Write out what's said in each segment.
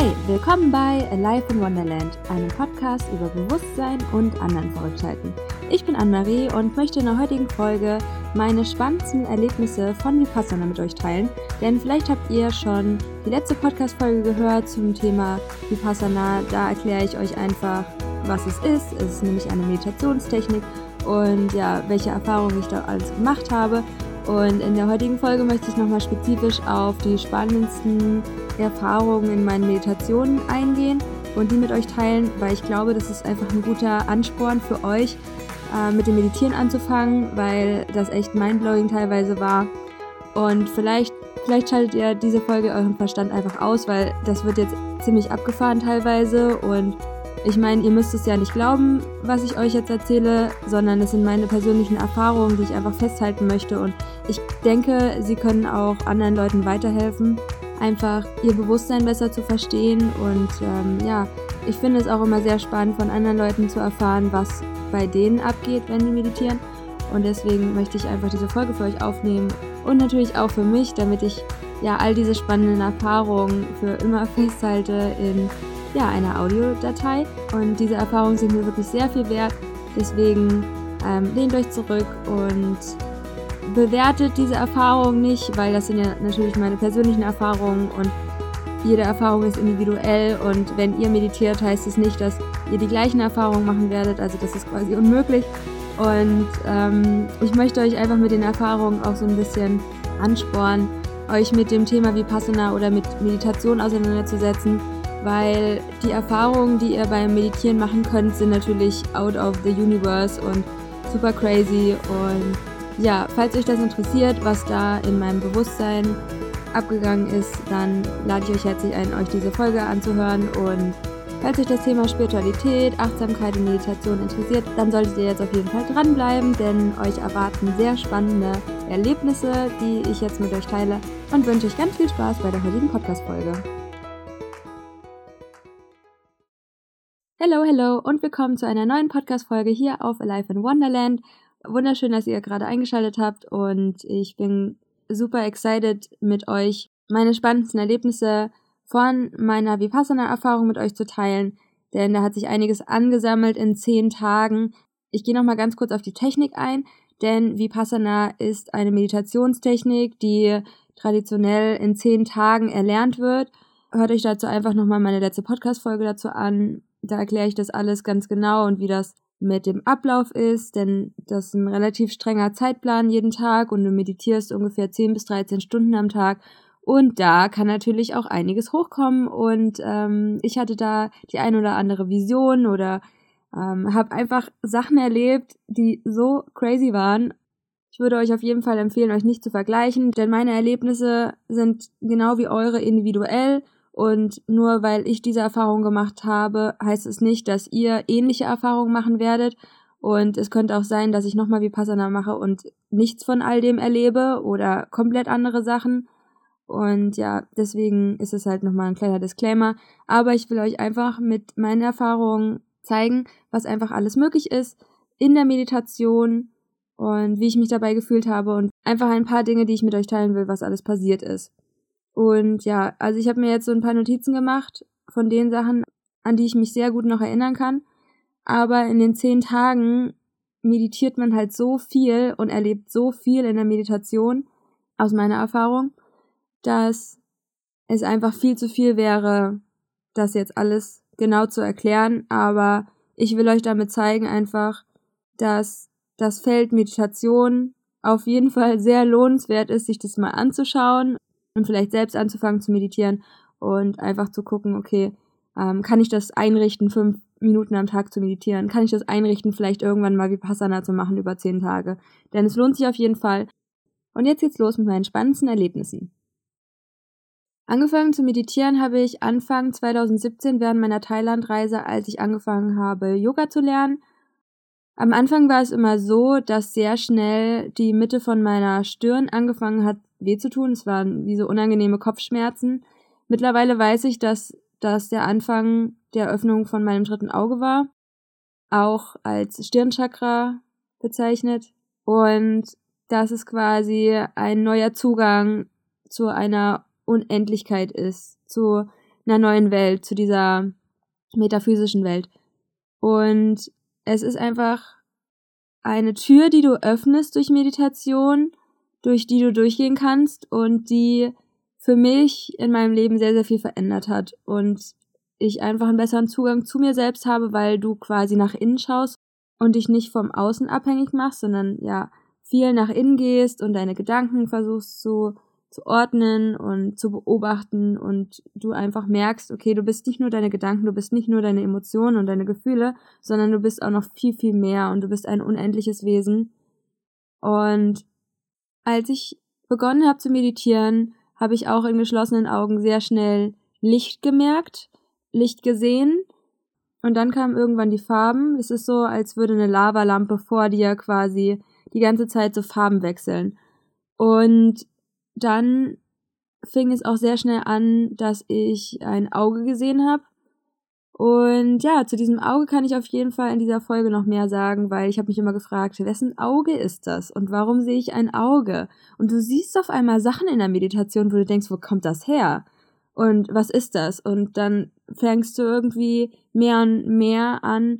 Hey, willkommen bei Alive in Wonderland, einem Podcast über Bewusstsein und anderen Verrücktheiten. Ich bin Anne-Marie und möchte in der heutigen Folge meine spannendsten Erlebnisse von Vipassana mit euch teilen. Denn vielleicht habt ihr schon die letzte Podcast-Folge gehört zum Thema Vipassana. Da erkläre ich euch einfach, was es ist. Es ist nämlich eine Meditationstechnik und ja, welche Erfahrungen ich da alles gemacht habe. Und in der heutigen Folge möchte ich nochmal spezifisch auf die spannendsten Erfahrungen in meinen Meditationen eingehen und die mit euch teilen, weil ich glaube, das ist einfach ein guter Ansporn für euch, äh, mit dem Meditieren anzufangen, weil das echt mindblowing teilweise war. Und vielleicht, vielleicht schaltet ihr diese Folge euren Verstand einfach aus, weil das wird jetzt ziemlich abgefahren teilweise und ich meine, ihr müsst es ja nicht glauben, was ich euch jetzt erzähle, sondern es sind meine persönlichen Erfahrungen, die ich einfach festhalten möchte. Und ich denke, sie können auch anderen Leuten weiterhelfen, einfach ihr Bewusstsein besser zu verstehen. Und ähm, ja, ich finde es auch immer sehr spannend, von anderen Leuten zu erfahren, was bei denen abgeht, wenn die meditieren. Und deswegen möchte ich einfach diese Folge für euch aufnehmen und natürlich auch für mich, damit ich ja all diese spannenden Erfahrungen für immer festhalte in ja, einer Audiodatei. Und diese Erfahrungen sind mir wirklich sehr viel wert. Deswegen ähm, lehnt euch zurück und bewertet diese Erfahrungen nicht, weil das sind ja natürlich meine persönlichen Erfahrungen und jede Erfahrung ist individuell und wenn ihr meditiert, heißt es nicht, dass ihr die gleichen Erfahrungen machen werdet. Also das ist quasi unmöglich. Und ähm, ich möchte euch einfach mit den Erfahrungen auch so ein bisschen anspornen, euch mit dem Thema Vipassana oder mit Meditation auseinanderzusetzen weil die Erfahrungen, die ihr beim Meditieren machen könnt, sind natürlich out of the universe und super crazy. Und ja, falls euch das interessiert, was da in meinem Bewusstsein abgegangen ist, dann lade ich euch herzlich ein, euch diese Folge anzuhören. Und falls euch das Thema Spiritualität, Achtsamkeit und Meditation interessiert, dann solltet ihr jetzt auf jeden Fall dranbleiben, denn euch erwarten sehr spannende Erlebnisse, die ich jetzt mit euch teile und wünsche euch ganz viel Spaß bei der heutigen Podcast-Folge. Hello, hello und willkommen zu einer neuen Podcast-Folge hier auf Alive in Wonderland. Wunderschön, dass ihr gerade eingeschaltet habt und ich bin super excited mit euch meine spannendsten Erlebnisse von meiner Vipassana-Erfahrung mit euch zu teilen, denn da hat sich einiges angesammelt in zehn Tagen. Ich gehe nochmal ganz kurz auf die Technik ein, denn Vipassana ist eine Meditationstechnik, die traditionell in zehn Tagen erlernt wird. Hört euch dazu einfach nochmal meine letzte Podcast-Folge dazu an, da erkläre ich das alles ganz genau und wie das mit dem Ablauf ist, denn das ist ein relativ strenger Zeitplan jeden Tag und du meditierst ungefähr 10 bis 13 Stunden am Tag. Und da kann natürlich auch einiges hochkommen und ähm, ich hatte da die ein oder andere Vision oder ähm, habe einfach Sachen erlebt, die so crazy waren. Ich würde euch auf jeden Fall empfehlen, euch nicht zu vergleichen, denn meine Erlebnisse sind genau wie eure individuell und nur weil ich diese Erfahrung gemacht habe, heißt es nicht, dass ihr ähnliche Erfahrungen machen werdet. Und es könnte auch sein, dass ich nochmal Vipassana mache und nichts von all dem erlebe oder komplett andere Sachen. Und ja, deswegen ist es halt nochmal ein kleiner Disclaimer. Aber ich will euch einfach mit meinen Erfahrungen zeigen, was einfach alles möglich ist in der Meditation und wie ich mich dabei gefühlt habe und einfach ein paar Dinge, die ich mit euch teilen will, was alles passiert ist. Und ja, also ich habe mir jetzt so ein paar Notizen gemacht von den Sachen, an die ich mich sehr gut noch erinnern kann. Aber in den zehn Tagen meditiert man halt so viel und erlebt so viel in der Meditation, aus meiner Erfahrung, dass es einfach viel zu viel wäre, das jetzt alles genau zu erklären. Aber ich will euch damit zeigen einfach, dass das Feld Meditation auf jeden Fall sehr lohnenswert ist, sich das mal anzuschauen und vielleicht selbst anzufangen zu meditieren und einfach zu gucken, okay, ähm, kann ich das einrichten, fünf Minuten am Tag zu meditieren? Kann ich das einrichten, vielleicht irgendwann mal Vipassana zu machen über zehn Tage? Denn es lohnt sich auf jeden Fall. Und jetzt geht's los mit meinen spannendsten Erlebnissen. Angefangen zu meditieren habe ich Anfang 2017 während meiner Thailandreise, als ich angefangen habe, Yoga zu lernen. Am Anfang war es immer so, dass sehr schnell die Mitte von meiner Stirn angefangen hat weh zu tun. Es waren wie so unangenehme Kopfschmerzen. Mittlerweile weiß ich, dass das der Anfang der Öffnung von meinem dritten Auge war, auch als Stirnchakra bezeichnet. Und dass es quasi ein neuer Zugang zu einer Unendlichkeit ist, zu einer neuen Welt, zu dieser metaphysischen Welt. Und es ist einfach eine Tür, die du öffnest durch Meditation, durch die du durchgehen kannst und die für mich in meinem Leben sehr, sehr viel verändert hat und ich einfach einen besseren Zugang zu mir selbst habe, weil du quasi nach innen schaust und dich nicht vom Außen abhängig machst, sondern ja viel nach innen gehst und deine Gedanken versuchst zu zu ordnen und zu beobachten und du einfach merkst, okay, du bist nicht nur deine Gedanken, du bist nicht nur deine Emotionen und deine Gefühle, sondern du bist auch noch viel, viel mehr und du bist ein unendliches Wesen. Und als ich begonnen habe zu meditieren, habe ich auch in geschlossenen Augen sehr schnell Licht gemerkt, Licht gesehen. Und dann kamen irgendwann die Farben. Es ist so, als würde eine Lavalampe vor dir quasi die ganze Zeit so Farben wechseln. Und dann fing es auch sehr schnell an, dass ich ein Auge gesehen habe. Und ja, zu diesem Auge kann ich auf jeden Fall in dieser Folge noch mehr sagen, weil ich habe mich immer gefragt, wessen Auge ist das und warum sehe ich ein Auge? Und du siehst auf einmal Sachen in der Meditation, wo du denkst, wo kommt das her? Und was ist das? Und dann fängst du irgendwie mehr und mehr an,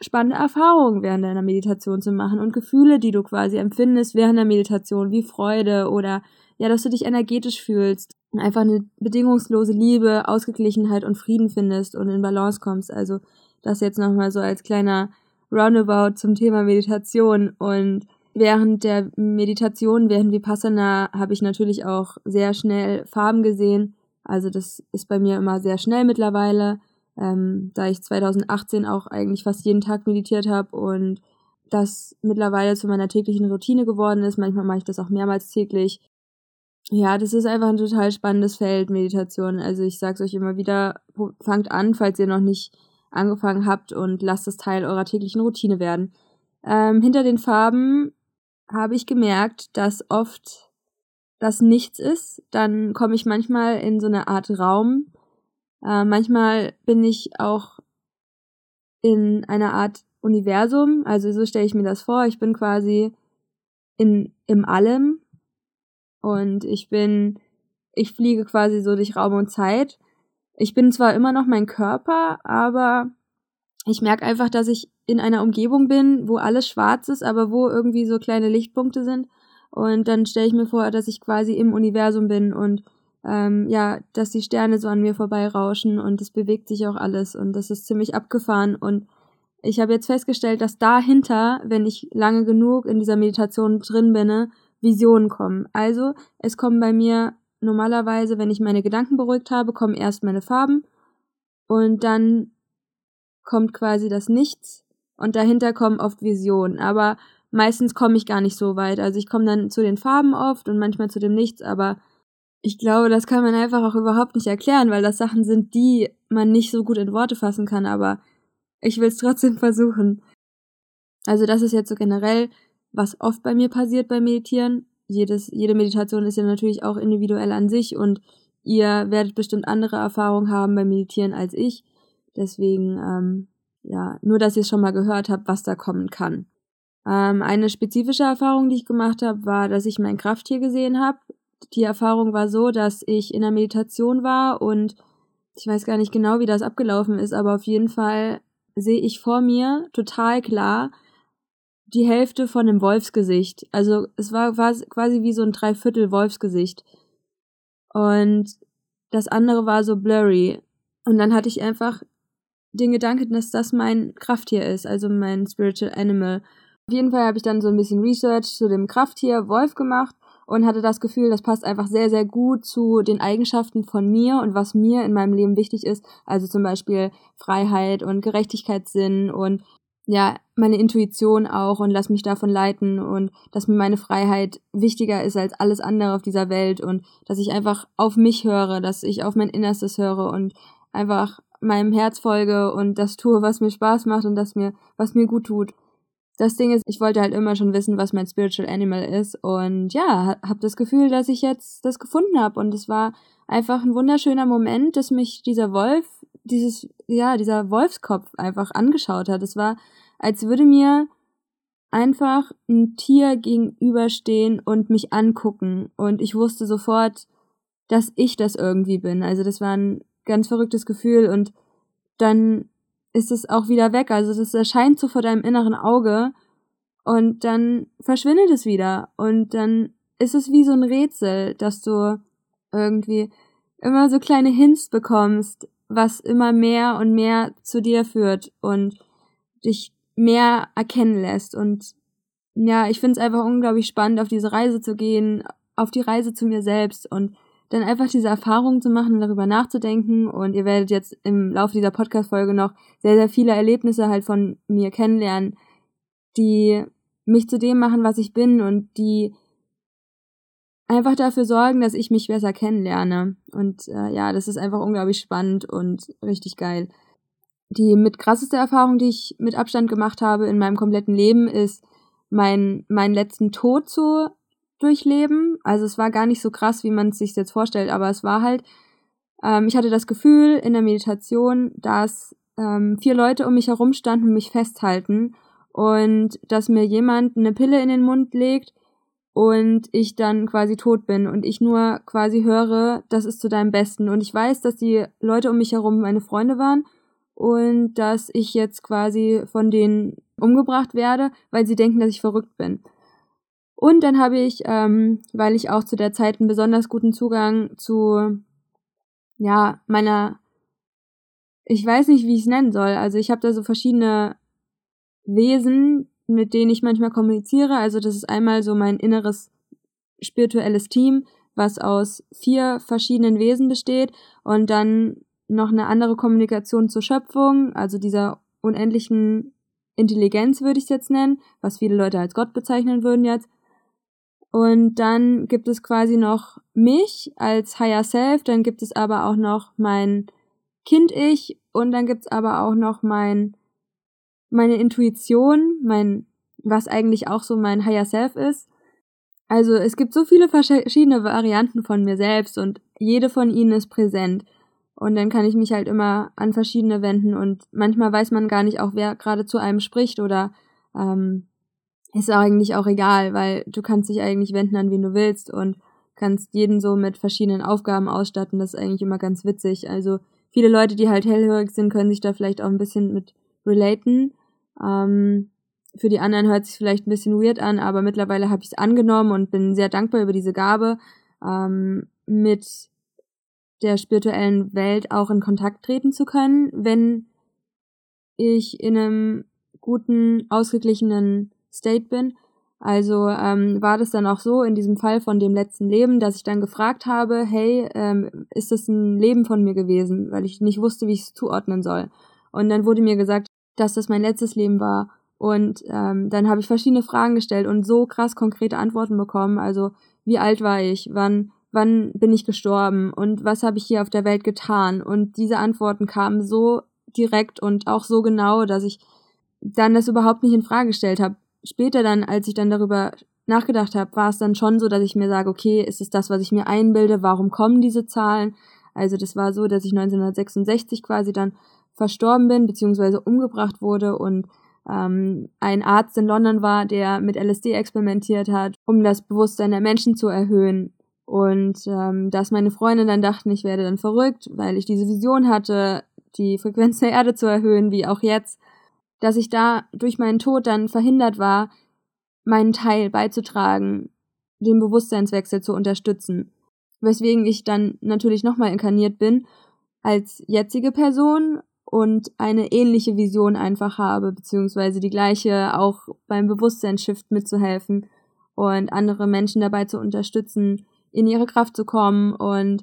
spannende Erfahrungen während deiner Meditation zu machen und Gefühle, die du quasi empfindest während der Meditation, wie Freude oder ja, dass du dich energetisch fühlst und einfach eine bedingungslose Liebe, Ausgeglichenheit und Frieden findest und in Balance kommst. Also das jetzt nochmal so als kleiner Roundabout zum Thema Meditation und während der Meditation, während Vipassana, habe ich natürlich auch sehr schnell Farben gesehen. Also das ist bei mir immer sehr schnell mittlerweile, ähm, da ich 2018 auch eigentlich fast jeden Tag meditiert habe und das mittlerweile zu meiner täglichen Routine geworden ist. Manchmal mache ich das auch mehrmals täglich. Ja, das ist einfach ein total spannendes Feld, Meditation. Also ich sag's euch immer wieder, fangt an, falls ihr noch nicht angefangen habt und lasst es Teil eurer täglichen Routine werden. Ähm, hinter den Farben habe ich gemerkt, dass oft das nichts ist. Dann komme ich manchmal in so eine Art Raum. Äh, manchmal bin ich auch in einer Art Universum. Also so stelle ich mir das vor. Ich bin quasi in, im Allem und ich bin, ich fliege quasi so durch Raum und Zeit. Ich bin zwar immer noch mein Körper, aber ich merke einfach, dass ich in einer Umgebung bin, wo alles schwarz ist, aber wo irgendwie so kleine Lichtpunkte sind. Und dann stelle ich mir vor, dass ich quasi im Universum bin und ähm, ja, dass die Sterne so an mir vorbeirauschen und es bewegt sich auch alles und das ist ziemlich abgefahren. Und ich habe jetzt festgestellt, dass dahinter, wenn ich lange genug in dieser Meditation drin bin, Visionen kommen. Also es kommen bei mir normalerweise, wenn ich meine Gedanken beruhigt habe, kommen erst meine Farben und dann kommt quasi das Nichts und dahinter kommen oft Visionen. Aber meistens komme ich gar nicht so weit. Also ich komme dann zu den Farben oft und manchmal zu dem Nichts, aber ich glaube, das kann man einfach auch überhaupt nicht erklären, weil das Sachen sind, die man nicht so gut in Worte fassen kann, aber ich will es trotzdem versuchen. Also das ist jetzt so generell was oft bei mir passiert beim Meditieren. Jedes, jede Meditation ist ja natürlich auch individuell an sich und ihr werdet bestimmt andere Erfahrungen haben beim Meditieren als ich. Deswegen, ähm, ja, nur dass ihr schon mal gehört habt, was da kommen kann. Ähm, eine spezifische Erfahrung, die ich gemacht habe, war, dass ich mein Krafttier gesehen habe. Die Erfahrung war so, dass ich in der Meditation war und ich weiß gar nicht genau, wie das abgelaufen ist, aber auf jeden Fall sehe ich vor mir total klar die Hälfte von einem Wolfsgesicht. Also es war, war quasi wie so ein Dreiviertel Wolfsgesicht. Und das andere war so blurry. Und dann hatte ich einfach den Gedanken, dass das mein Krafttier ist, also mein Spiritual Animal. Auf jeden Fall habe ich dann so ein bisschen Research zu dem Krafttier Wolf gemacht und hatte das Gefühl, das passt einfach sehr, sehr gut zu den Eigenschaften von mir und was mir in meinem Leben wichtig ist. Also zum Beispiel Freiheit und Gerechtigkeitssinn und ja, meine Intuition auch und lass mich davon leiten und dass mir meine Freiheit wichtiger ist als alles andere auf dieser Welt und dass ich einfach auf mich höre, dass ich auf mein Innerstes höre und einfach meinem Herz folge und das tue, was mir Spaß macht und das mir, was mir gut tut. Das Ding ist, ich wollte halt immer schon wissen, was mein Spiritual Animal ist und ja, habe das Gefühl, dass ich jetzt das gefunden habe und es war einfach ein wunderschöner Moment, dass mich dieser Wolf dieses, ja, dieser Wolfskopf einfach angeschaut hat. Es war, als würde mir einfach ein Tier gegenüberstehen und mich angucken. Und ich wusste sofort, dass ich das irgendwie bin. Also das war ein ganz verrücktes Gefühl und dann ist es auch wieder weg. Also das erscheint so vor deinem inneren Auge und dann verschwindet es wieder und dann ist es wie so ein Rätsel, dass du irgendwie immer so kleine Hints bekommst, was immer mehr und mehr zu dir führt und dich mehr erkennen lässt. Und ja, ich finde es einfach unglaublich spannend, auf diese Reise zu gehen, auf die Reise zu mir selbst und dann einfach diese Erfahrung zu machen und darüber nachzudenken. Und ihr werdet jetzt im Laufe dieser Podcast-Folge noch sehr, sehr viele Erlebnisse halt von mir kennenlernen, die mich zu dem machen, was ich bin und die einfach dafür sorgen, dass ich mich besser kennenlerne. Und äh, ja, das ist einfach unglaublich spannend und richtig geil. Die mit krasseste Erfahrung, die ich mit Abstand gemacht habe in meinem kompletten Leben, ist mein, meinen letzten Tod zu durchleben. Also es war gar nicht so krass, wie man es sich jetzt vorstellt, aber es war halt, ähm, ich hatte das Gefühl in der Meditation, dass ähm, vier Leute um mich herum standen und mich festhalten und dass mir jemand eine Pille in den Mund legt und ich dann quasi tot bin und ich nur quasi höre, das ist zu deinem Besten. Und ich weiß, dass die Leute um mich herum meine Freunde waren und dass ich jetzt quasi von denen umgebracht werde, weil sie denken, dass ich verrückt bin. Und dann habe ich, ähm, weil ich auch zu der Zeit einen besonders guten Zugang zu, ja, meiner, ich weiß nicht, wie ich es nennen soll. Also ich habe da so verschiedene Wesen, mit denen ich manchmal kommuniziere. Also das ist einmal so mein inneres spirituelles Team, was aus vier verschiedenen Wesen besteht und dann noch eine andere Kommunikation zur Schöpfung, also dieser unendlichen Intelligenz würde ich es jetzt nennen, was viele Leute als Gott bezeichnen würden jetzt. Und dann gibt es quasi noch mich als Higher Self, dann gibt es aber auch noch mein Kind-Ich und dann gibt es aber auch noch mein meine Intuition, mein, was eigentlich auch so mein Higher Self ist. Also es gibt so viele verschiedene Varianten von mir selbst und jede von ihnen ist präsent. Und dann kann ich mich halt immer an verschiedene wenden und manchmal weiß man gar nicht auch, wer gerade zu einem spricht oder ähm, ist eigentlich auch egal, weil du kannst dich eigentlich wenden an wen du willst und kannst jeden so mit verschiedenen Aufgaben ausstatten. Das ist eigentlich immer ganz witzig. Also viele Leute, die halt hellhörig sind, können sich da vielleicht auch ein bisschen mit relaten. Ähm, für die anderen hört sich vielleicht ein bisschen weird an, aber mittlerweile habe ich es angenommen und bin sehr dankbar über diese Gabe, ähm, mit der spirituellen Welt auch in Kontakt treten zu können, wenn ich in einem guten, ausgeglichenen State bin. Also ähm, war das dann auch so in diesem Fall von dem letzten Leben, dass ich dann gefragt habe, hey, ähm, ist das ein Leben von mir gewesen, weil ich nicht wusste, wie ich es zuordnen soll. Und dann wurde mir gesagt, dass das mein letztes Leben war. Und ähm, dann habe ich verschiedene Fragen gestellt und so krass konkrete Antworten bekommen. Also wie alt war ich? Wann, wann bin ich gestorben? Und was habe ich hier auf der Welt getan? Und diese Antworten kamen so direkt und auch so genau, dass ich dann das überhaupt nicht in Frage gestellt habe. Später dann, als ich dann darüber nachgedacht habe, war es dann schon so, dass ich mir sage, okay, ist es das, was ich mir einbilde? Warum kommen diese Zahlen? Also das war so, dass ich 1966 quasi dann verstorben bin, beziehungsweise umgebracht wurde und ähm, ein Arzt in London war, der mit LSD experimentiert hat, um das Bewusstsein der Menschen zu erhöhen. Und ähm, dass meine Freunde dann dachten, ich werde dann verrückt, weil ich diese Vision hatte, die Frequenz der Erde zu erhöhen, wie auch jetzt, dass ich da durch meinen Tod dann verhindert war, meinen Teil beizutragen, den Bewusstseinswechsel zu unterstützen. Weswegen ich dann natürlich nochmal inkarniert bin als jetzige Person und eine ähnliche Vision einfach habe, beziehungsweise die gleiche auch beim Bewusstseinsshift mitzuhelfen und andere Menschen dabei zu unterstützen, in ihre Kraft zu kommen und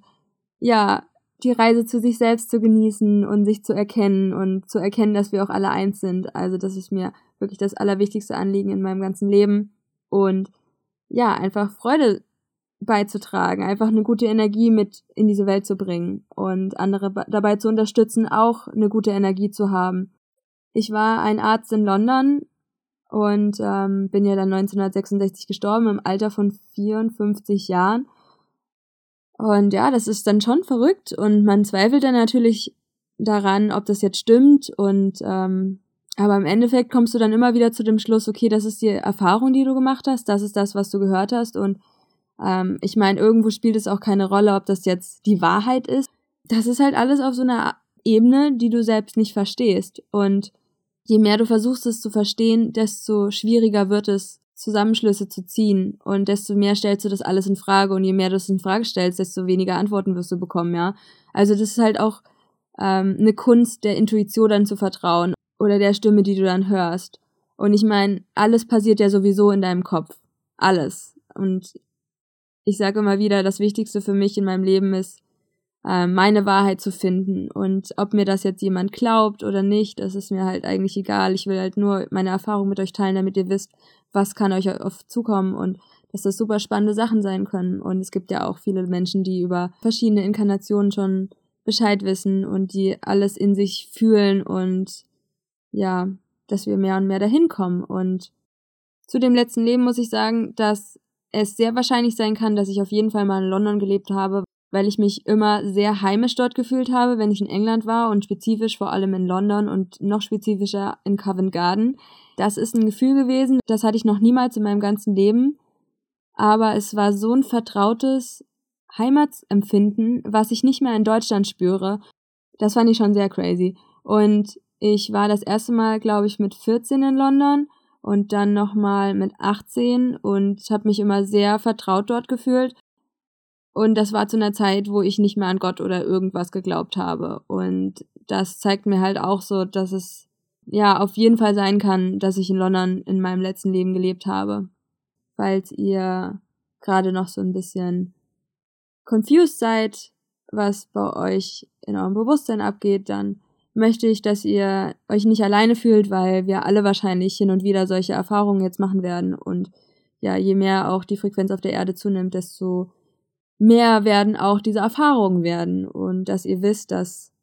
ja, die Reise zu sich selbst zu genießen und sich zu erkennen und zu erkennen, dass wir auch alle eins sind. Also das ist mir wirklich das allerwichtigste Anliegen in meinem ganzen Leben und ja, einfach Freude beizutragen, einfach eine gute Energie mit in diese Welt zu bringen und andere dabei zu unterstützen, auch eine gute Energie zu haben. Ich war ein Arzt in London und ähm, bin ja dann 1966 gestorben im Alter von 54 Jahren. Und ja, das ist dann schon verrückt und man zweifelt dann natürlich daran, ob das jetzt stimmt und ähm, aber im Endeffekt kommst du dann immer wieder zu dem Schluss, okay, das ist die Erfahrung, die du gemacht hast, das ist das, was du gehört hast und ähm, ich meine, irgendwo spielt es auch keine Rolle, ob das jetzt die Wahrheit ist. das ist halt alles auf so einer Ebene, die du selbst nicht verstehst. Und je mehr du versuchst es zu verstehen, desto schwieriger wird es, Zusammenschlüsse zu ziehen. Und desto mehr stellst du das alles in Frage. Und je mehr du es in Frage stellst, desto weniger Antworten wirst du bekommen, ja. Also das ist halt auch ähm, eine Kunst, der Intuition dann zu vertrauen oder der Stimme, die du dann hörst. Und ich meine, alles passiert ja sowieso in deinem Kopf. Alles. Und ich sage immer wieder, das Wichtigste für mich in meinem Leben ist, äh, meine Wahrheit zu finden. Und ob mir das jetzt jemand glaubt oder nicht, das ist mir halt eigentlich egal. Ich will halt nur meine Erfahrung mit euch teilen, damit ihr wisst, was kann euch auf zukommen und dass das super spannende Sachen sein können. Und es gibt ja auch viele Menschen, die über verschiedene Inkarnationen schon Bescheid wissen und die alles in sich fühlen und ja, dass wir mehr und mehr dahin kommen. Und zu dem letzten Leben muss ich sagen, dass es sehr wahrscheinlich sein kann, dass ich auf jeden Fall mal in London gelebt habe, weil ich mich immer sehr heimisch dort gefühlt habe, wenn ich in England war und spezifisch vor allem in London und noch spezifischer in Covent Garden. Das ist ein Gefühl gewesen, das hatte ich noch niemals in meinem ganzen Leben, aber es war so ein vertrautes Heimatsempfinden, was ich nicht mehr in Deutschland spüre. Das fand ich schon sehr crazy. Und ich war das erste Mal, glaube ich, mit 14 in London und dann nochmal mit 18 und habe mich immer sehr vertraut dort gefühlt und das war zu einer Zeit, wo ich nicht mehr an Gott oder irgendwas geglaubt habe. Und das zeigt mir halt auch so, dass es ja auf jeden Fall sein kann, dass ich in London in meinem letzten Leben gelebt habe. Falls ihr gerade noch so ein bisschen confused seid, was bei euch in eurem Bewusstsein abgeht, dann möchte ich, dass ihr euch nicht alleine fühlt, weil wir alle wahrscheinlich hin und wieder solche Erfahrungen jetzt machen werden. Und ja, je mehr auch die Frequenz auf der Erde zunimmt, desto mehr werden auch diese Erfahrungen werden und dass ihr wisst, dass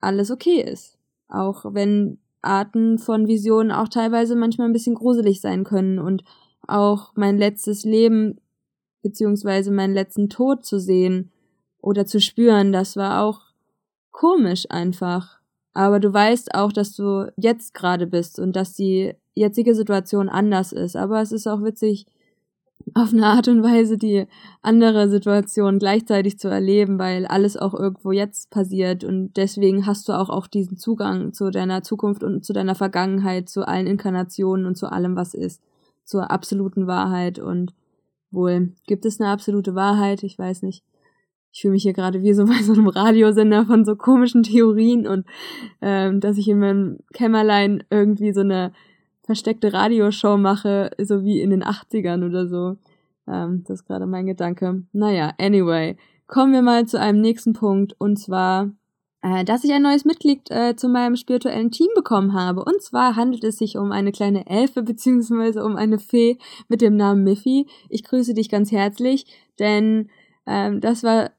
alles okay ist. Auch wenn Arten von Visionen auch teilweise manchmal ein bisschen gruselig sein können und auch mein letztes Leben beziehungsweise meinen letzten Tod zu sehen oder zu spüren, das war auch komisch einfach. Aber du weißt auch, dass du jetzt gerade bist und dass die jetzige Situation anders ist. Aber es ist auch witzig, auf eine Art und Weise die andere Situation gleichzeitig zu erleben, weil alles auch irgendwo jetzt passiert und deswegen hast du auch, auch diesen Zugang zu deiner Zukunft und zu deiner Vergangenheit, zu allen Inkarnationen und zu allem, was ist, zur absoluten Wahrheit und wohl, gibt es eine absolute Wahrheit? Ich weiß nicht. Ich fühle mich hier gerade wie so bei so einem Radiosender von so komischen Theorien und ähm, dass ich in meinem Kämmerlein irgendwie so eine versteckte Radioshow mache, so wie in den 80ern oder so. Ähm, das ist gerade mein Gedanke. Naja, anyway. Kommen wir mal zu einem nächsten Punkt und zwar, äh, dass ich ein neues Mitglied äh, zu meinem spirituellen Team bekommen habe. Und zwar handelt es sich um eine kleine Elfe beziehungsweise um eine Fee mit dem Namen Miffy. Ich grüße dich ganz herzlich, denn ähm, das war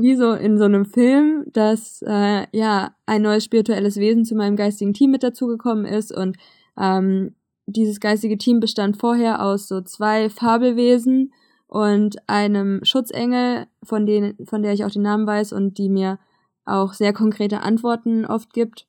wie so in so einem Film, dass äh, ja ein neues spirituelles Wesen zu meinem geistigen Team mit dazugekommen ist und ähm, dieses geistige Team bestand vorher aus so zwei Fabelwesen und einem Schutzengel, von denen, von der ich auch den Namen weiß und die mir auch sehr konkrete Antworten oft gibt,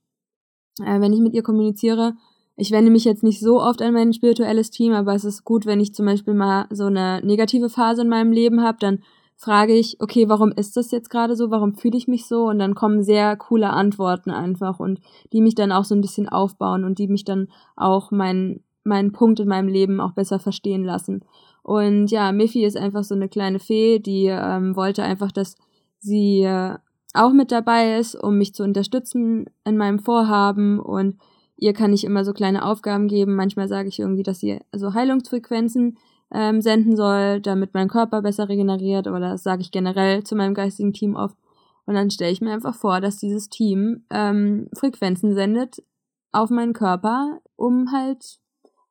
äh, wenn ich mit ihr kommuniziere. Ich wende mich jetzt nicht so oft an mein spirituelles Team, aber es ist gut, wenn ich zum Beispiel mal so eine negative Phase in meinem Leben habe, dann frage ich, okay, warum ist das jetzt gerade so? Warum fühle ich mich so? Und dann kommen sehr coole Antworten einfach und die mich dann auch so ein bisschen aufbauen und die mich dann auch meinen meinen Punkt in meinem Leben auch besser verstehen lassen. Und ja, Miffy ist einfach so eine kleine Fee, die ähm, wollte einfach, dass sie äh, auch mit dabei ist, um mich zu unterstützen in meinem Vorhaben und ihr kann ich immer so kleine Aufgaben geben. Manchmal sage ich irgendwie, dass sie so Heilungsfrequenzen ähm, senden soll, damit mein Körper besser regeneriert, aber das sage ich generell zu meinem geistigen Team oft. Und dann stelle ich mir einfach vor, dass dieses Team ähm, Frequenzen sendet auf meinen Körper, um halt,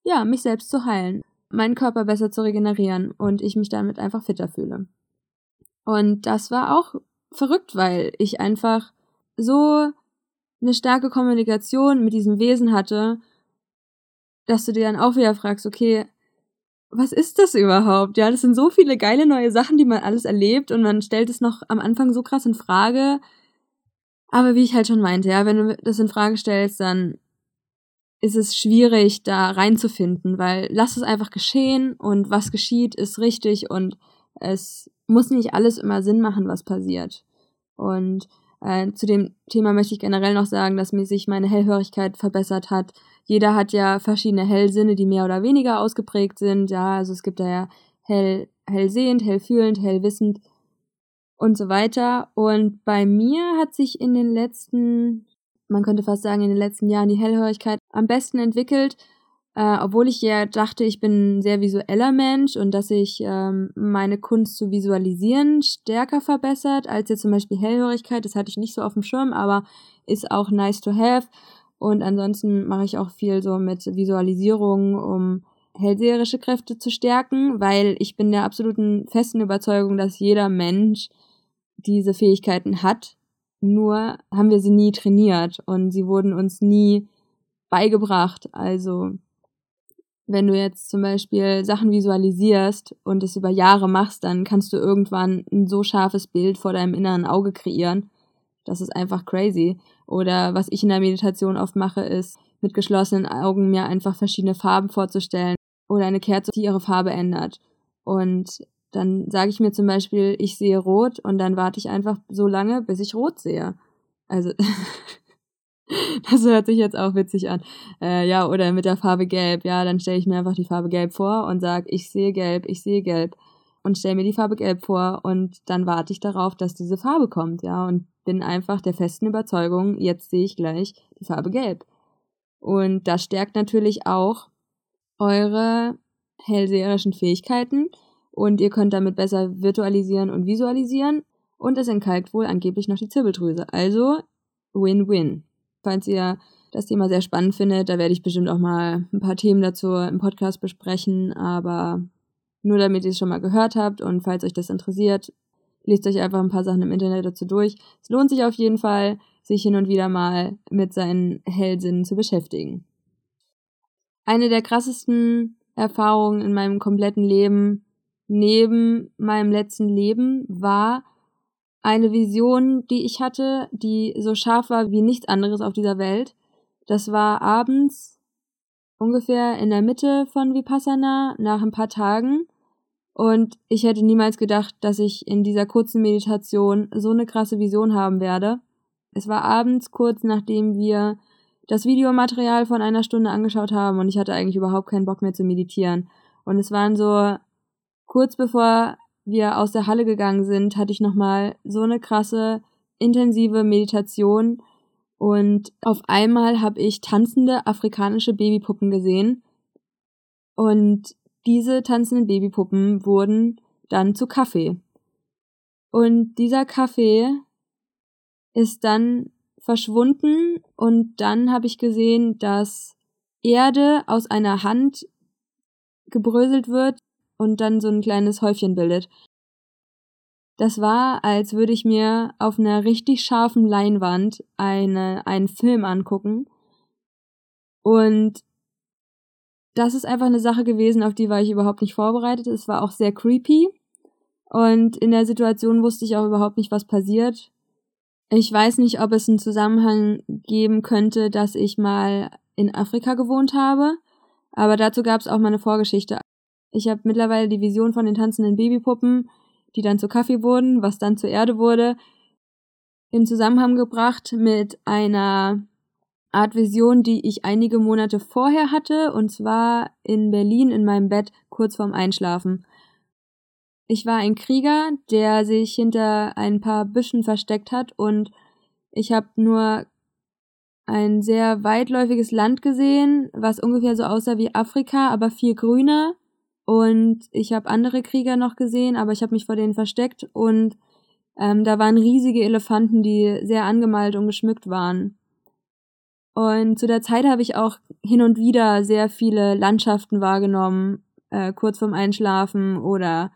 ja, mich selbst zu heilen, meinen Körper besser zu regenerieren und ich mich damit einfach fitter fühle. Und das war auch verrückt, weil ich einfach so eine starke Kommunikation mit diesem Wesen hatte, dass du dir dann auch wieder fragst, okay, was ist das überhaupt? Ja, das sind so viele geile neue Sachen, die man alles erlebt und man stellt es noch am Anfang so krass in Frage. Aber wie ich halt schon meinte, ja, wenn du das in Frage stellst, dann ist es schwierig, da reinzufinden, weil lass es einfach geschehen und was geschieht, ist richtig und es muss nicht alles immer Sinn machen, was passiert. Und äh, zu dem Thema möchte ich generell noch sagen, dass mir sich meine Hellhörigkeit verbessert hat. Jeder hat ja verschiedene Hellsinne, die mehr oder weniger ausgeprägt sind. Ja, also es gibt da ja hell, hellsehend, hellfühlend, hellwissend und so weiter. Und bei mir hat sich in den letzten, man könnte fast sagen, in den letzten Jahren die Hellhörigkeit am besten entwickelt. Äh, obwohl ich ja dachte, ich bin ein sehr visueller Mensch und dass sich ähm, meine Kunst zu visualisieren stärker verbessert als jetzt zum Beispiel Hellhörigkeit. Das hatte ich nicht so auf dem Schirm, aber ist auch nice to have. Und ansonsten mache ich auch viel so mit Visualisierung, um hellseherische Kräfte zu stärken, weil ich bin der absoluten festen Überzeugung, dass jeder Mensch diese Fähigkeiten hat. Nur haben wir sie nie trainiert und sie wurden uns nie beigebracht. Also wenn du jetzt zum Beispiel Sachen visualisierst und es über Jahre machst, dann kannst du irgendwann ein so scharfes Bild vor deinem inneren Auge kreieren. Das ist einfach crazy. Oder was ich in der Meditation oft mache, ist mit geschlossenen Augen mir einfach verschiedene Farben vorzustellen oder eine Kerze, die ihre Farbe ändert. Und dann sage ich mir zum Beispiel, ich sehe rot und dann warte ich einfach so lange, bis ich rot sehe. Also Das hört sich jetzt auch witzig an. Äh, ja, oder mit der Farbe Gelb. Ja, dann stelle ich mir einfach die Farbe Gelb vor und sage, ich sehe Gelb, ich sehe Gelb. Und stelle mir die Farbe Gelb vor und dann warte ich darauf, dass diese Farbe kommt, ja, und bin einfach der festen Überzeugung, jetzt sehe ich gleich die Farbe Gelb. Und das stärkt natürlich auch eure hellseherischen Fähigkeiten und ihr könnt damit besser virtualisieren und visualisieren und es entkalkt wohl angeblich noch die Zirbeldrüse. Also Win-Win falls ihr das Thema sehr spannend findet. Da werde ich bestimmt auch mal ein paar Themen dazu im Podcast besprechen, aber nur damit ihr es schon mal gehört habt und falls euch das interessiert, lest euch einfach ein paar Sachen im Internet dazu durch. Es lohnt sich auf jeden Fall, sich hin und wieder mal mit seinen Hellsinnen zu beschäftigen. Eine der krassesten Erfahrungen in meinem kompletten Leben neben meinem letzten Leben war, eine Vision, die ich hatte, die so scharf war wie nichts anderes auf dieser Welt. Das war abends ungefähr in der Mitte von Vipassana nach ein paar Tagen. Und ich hätte niemals gedacht, dass ich in dieser kurzen Meditation so eine krasse Vision haben werde. Es war abends kurz nachdem wir das Videomaterial von einer Stunde angeschaut haben und ich hatte eigentlich überhaupt keinen Bock mehr zu meditieren. Und es waren so kurz bevor wir aus der Halle gegangen sind, hatte ich nochmal so eine krasse, intensive Meditation und auf einmal habe ich tanzende afrikanische Babypuppen gesehen und diese tanzenden Babypuppen wurden dann zu Kaffee. Und dieser Kaffee ist dann verschwunden und dann habe ich gesehen, dass Erde aus einer Hand gebröselt wird und dann so ein kleines Häufchen bildet. Das war, als würde ich mir auf einer richtig scharfen Leinwand eine, einen Film angucken. Und das ist einfach eine Sache gewesen, auf die war ich überhaupt nicht vorbereitet. Es war auch sehr creepy. Und in der Situation wusste ich auch überhaupt nicht, was passiert. Ich weiß nicht, ob es einen Zusammenhang geben könnte, dass ich mal in Afrika gewohnt habe. Aber dazu gab es auch mal eine Vorgeschichte. Ich habe mittlerweile die Vision von den tanzenden Babypuppen, die dann zu Kaffee wurden, was dann zur Erde wurde, in Zusammenhang gebracht mit einer Art Vision, die ich einige Monate vorher hatte, und zwar in Berlin in meinem Bett kurz vorm Einschlafen. Ich war ein Krieger, der sich hinter ein paar Büschen versteckt hat und ich habe nur ein sehr weitläufiges Land gesehen, was ungefähr so aussah wie Afrika, aber viel grüner und ich habe andere Krieger noch gesehen, aber ich habe mich vor denen versteckt und ähm, da waren riesige Elefanten, die sehr angemalt und geschmückt waren. Und zu der Zeit habe ich auch hin und wieder sehr viele Landschaften wahrgenommen, äh, kurz vorm Einschlafen oder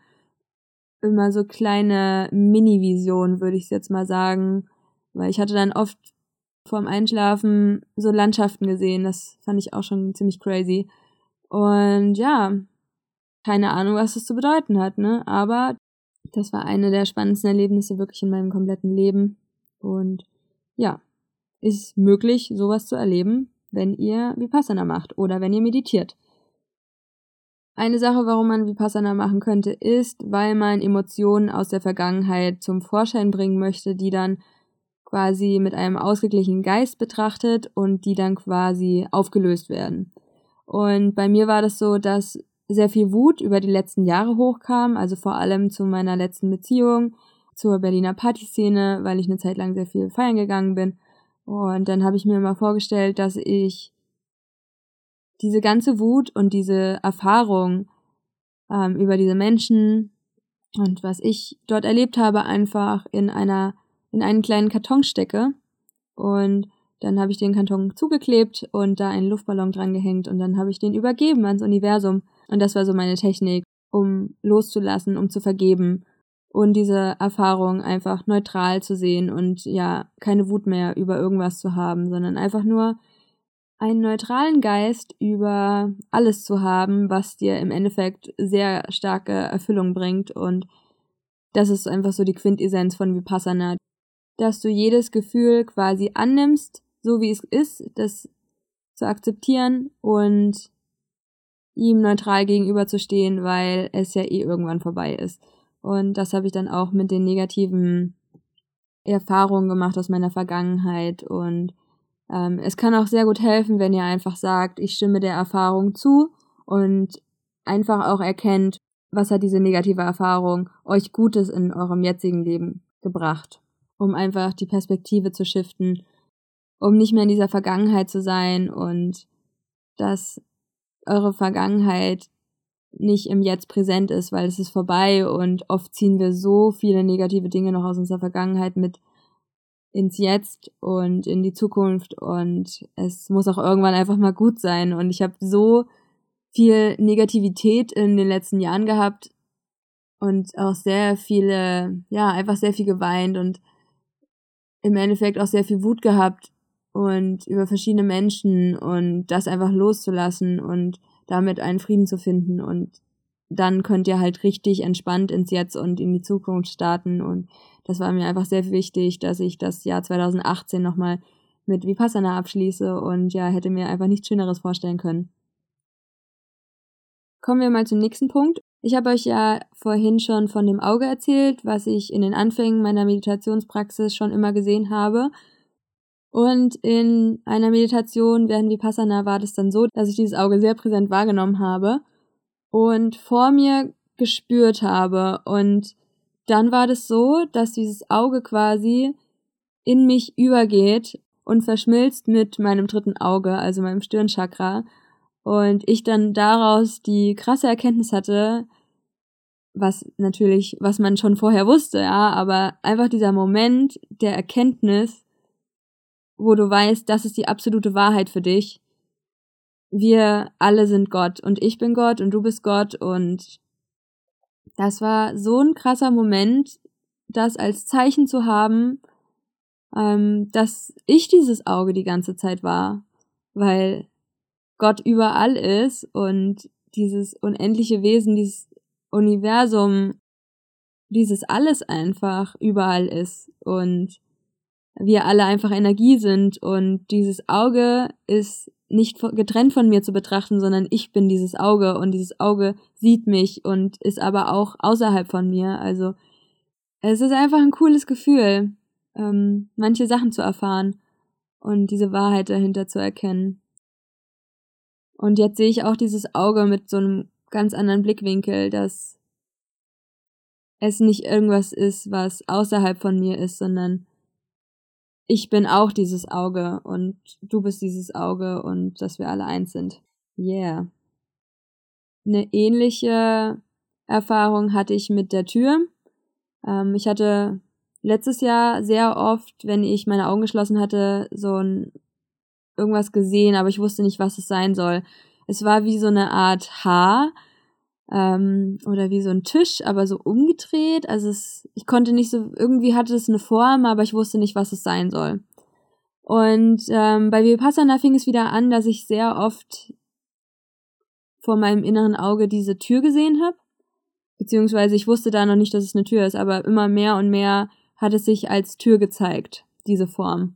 immer so kleine Mini-Visionen, würde ich jetzt mal sagen. Weil ich hatte dann oft vorm Einschlafen so Landschaften gesehen. Das fand ich auch schon ziemlich crazy. Und ja, keine Ahnung, was das zu bedeuten hat, ne? Aber das war eine der spannendsten Erlebnisse wirklich in meinem kompletten Leben. Und ja, ist möglich, sowas zu erleben, wenn ihr Vipassana macht oder wenn ihr meditiert. Eine Sache, warum man Vipassana machen könnte, ist, weil man Emotionen aus der Vergangenheit zum Vorschein bringen möchte, die dann quasi mit einem ausgeglichenen Geist betrachtet und die dann quasi aufgelöst werden. Und bei mir war das so, dass sehr viel Wut über die letzten Jahre hochkam, also vor allem zu meiner letzten Beziehung, zur Berliner Partyszene, weil ich eine Zeit lang sehr viel feiern gegangen bin. Und dann habe ich mir immer vorgestellt, dass ich diese ganze Wut und diese Erfahrung ähm, über diese Menschen und was ich dort erlebt habe, einfach in einer, in einen kleinen Karton stecke. Und dann habe ich den Karton zugeklebt und da einen Luftballon dran gehängt und dann habe ich den übergeben ans Universum. Und das war so meine Technik, um loszulassen, um zu vergeben und diese Erfahrung einfach neutral zu sehen und ja, keine Wut mehr über irgendwas zu haben, sondern einfach nur einen neutralen Geist über alles zu haben, was dir im Endeffekt sehr starke Erfüllung bringt und das ist einfach so die Quintessenz von Vipassana, dass du jedes Gefühl quasi annimmst, so wie es ist, das zu akzeptieren und ihm neutral gegenüberzustehen, weil es ja eh irgendwann vorbei ist. Und das habe ich dann auch mit den negativen Erfahrungen gemacht aus meiner Vergangenheit. Und ähm, es kann auch sehr gut helfen, wenn ihr einfach sagt, ich stimme der Erfahrung zu und einfach auch erkennt, was hat diese negative Erfahrung euch Gutes in eurem jetzigen Leben gebracht, um einfach die Perspektive zu shiften, um nicht mehr in dieser Vergangenheit zu sein und dass eure Vergangenheit nicht im Jetzt präsent ist, weil es ist vorbei und oft ziehen wir so viele negative Dinge noch aus unserer Vergangenheit mit ins Jetzt und in die Zukunft und es muss auch irgendwann einfach mal gut sein. Und ich habe so viel Negativität in den letzten Jahren gehabt und auch sehr viele, ja, einfach sehr viel geweint und im Endeffekt auch sehr viel Wut gehabt und über verschiedene Menschen und das einfach loszulassen und damit einen Frieden zu finden und dann könnt ihr halt richtig entspannt ins Jetzt und in die Zukunft starten und das war mir einfach sehr wichtig, dass ich das Jahr 2018 nochmal mit Vipassana abschließe und ja, hätte mir einfach nichts Schöneres vorstellen können. Kommen wir mal zum nächsten Punkt. Ich habe euch ja vorhin schon von dem Auge erzählt, was ich in den Anfängen meiner Meditationspraxis schon immer gesehen habe. Und in einer Meditation während Vipassana war das dann so, dass ich dieses Auge sehr präsent wahrgenommen habe und vor mir gespürt habe und dann war das so, dass dieses Auge quasi in mich übergeht und verschmilzt mit meinem dritten Auge, also meinem Stirnchakra. Und ich dann daraus die krasse Erkenntnis hatte, was natürlich, was man schon vorher wusste, ja, aber einfach dieser Moment der Erkenntnis, wo du weißt, das ist die absolute Wahrheit für dich. Wir alle sind Gott und ich bin Gott und du bist Gott und das war so ein krasser Moment, das als Zeichen zu haben, ähm, dass ich dieses Auge die ganze Zeit war, weil Gott überall ist und dieses unendliche Wesen, dieses Universum, dieses alles einfach überall ist und wir alle einfach Energie sind und dieses Auge ist nicht getrennt von mir zu betrachten, sondern ich bin dieses Auge und dieses Auge sieht mich und ist aber auch außerhalb von mir. Also es ist einfach ein cooles Gefühl, ähm, manche Sachen zu erfahren und diese Wahrheit dahinter zu erkennen. Und jetzt sehe ich auch dieses Auge mit so einem ganz anderen Blickwinkel, dass es nicht irgendwas ist, was außerhalb von mir ist, sondern ich bin auch dieses Auge und du bist dieses Auge und dass wir alle eins sind. Yeah. Eine ähnliche Erfahrung hatte ich mit der Tür. Ähm, ich hatte letztes Jahr sehr oft, wenn ich meine Augen geschlossen hatte, so ein irgendwas gesehen, aber ich wusste nicht, was es sein soll. Es war wie so eine Art Haar, ähm, oder wie so ein Tisch, aber so umgedreht. Also es, ich konnte nicht so, irgendwie hatte es eine Form, aber ich wusste nicht, was es sein soll. Und ähm, bei Vipassana fing es wieder an, dass ich sehr oft vor meinem inneren Auge diese Tür gesehen habe. Beziehungsweise ich wusste da noch nicht, dass es eine Tür ist, aber immer mehr und mehr hat es sich als Tür gezeigt, diese Form.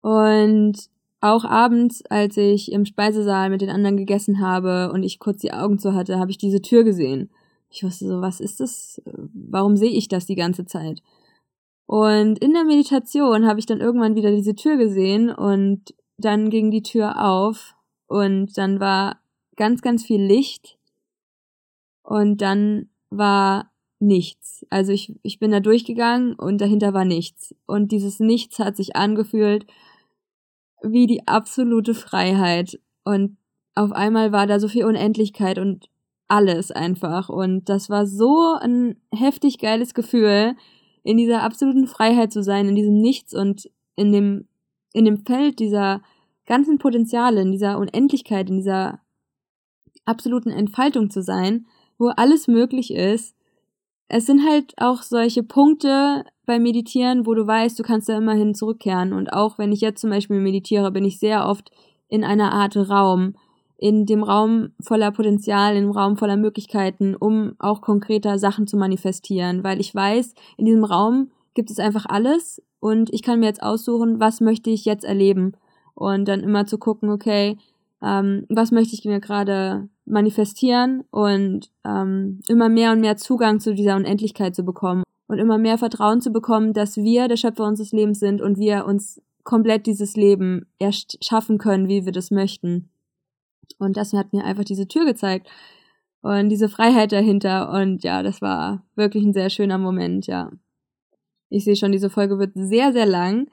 Und auch abends, als ich im Speisesaal mit den anderen gegessen habe und ich kurz die Augen zu hatte, habe ich diese Tür gesehen. Ich wusste so, was ist das? Warum sehe ich das die ganze Zeit? Und in der Meditation habe ich dann irgendwann wieder diese Tür gesehen und dann ging die Tür auf und dann war ganz, ganz viel Licht und dann war nichts. Also ich, ich bin da durchgegangen und dahinter war nichts. Und dieses Nichts hat sich angefühlt wie die absolute Freiheit. Und auf einmal war da so viel Unendlichkeit und alles einfach. Und das war so ein heftig geiles Gefühl, in dieser absoluten Freiheit zu sein, in diesem Nichts und in dem, in dem Feld dieser ganzen Potenziale, in dieser Unendlichkeit, in dieser absoluten Entfaltung zu sein, wo alles möglich ist. Es sind halt auch solche Punkte beim Meditieren, wo du weißt, du kannst da immerhin zurückkehren. Und auch wenn ich jetzt zum Beispiel meditiere, bin ich sehr oft in einer Art Raum, in dem Raum voller Potenzial, in dem Raum voller Möglichkeiten, um auch konkreter Sachen zu manifestieren, weil ich weiß, in diesem Raum gibt es einfach alles und ich kann mir jetzt aussuchen, was möchte ich jetzt erleben und dann immer zu gucken, okay, ähm, was möchte ich mir gerade manifestieren und ähm, immer mehr und mehr Zugang zu dieser Unendlichkeit zu bekommen und immer mehr Vertrauen zu bekommen, dass wir der Schöpfer unseres Lebens sind und wir uns komplett dieses Leben erst schaffen können, wie wir das möchten. Und das hat mir einfach diese Tür gezeigt und diese Freiheit dahinter und ja, das war wirklich ein sehr schöner Moment, ja. Ich sehe schon, diese Folge wird sehr, sehr lang,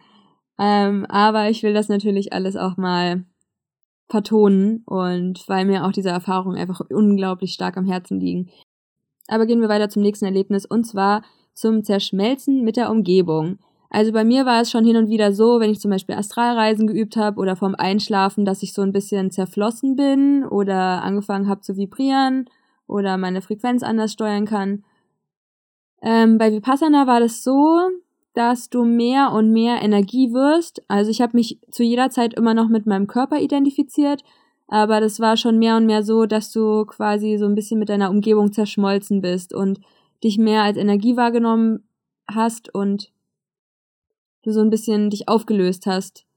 ähm, aber ich will das natürlich alles auch mal vertonen und weil mir auch diese Erfahrungen einfach unglaublich stark am Herzen liegen. Aber gehen wir weiter zum nächsten Erlebnis und zwar zum Zerschmelzen mit der Umgebung. Also bei mir war es schon hin und wieder so, wenn ich zum Beispiel Astralreisen geübt habe oder vorm Einschlafen, dass ich so ein bisschen zerflossen bin oder angefangen habe zu vibrieren oder meine Frequenz anders steuern kann. Ähm, bei Vipassana war das so, dass du mehr und mehr Energie wirst. Also ich habe mich zu jeder Zeit immer noch mit meinem Körper identifiziert, aber das war schon mehr und mehr so, dass du quasi so ein bisschen mit deiner Umgebung zerschmolzen bist und dich mehr als Energie wahrgenommen hast und du so ein bisschen dich aufgelöst hast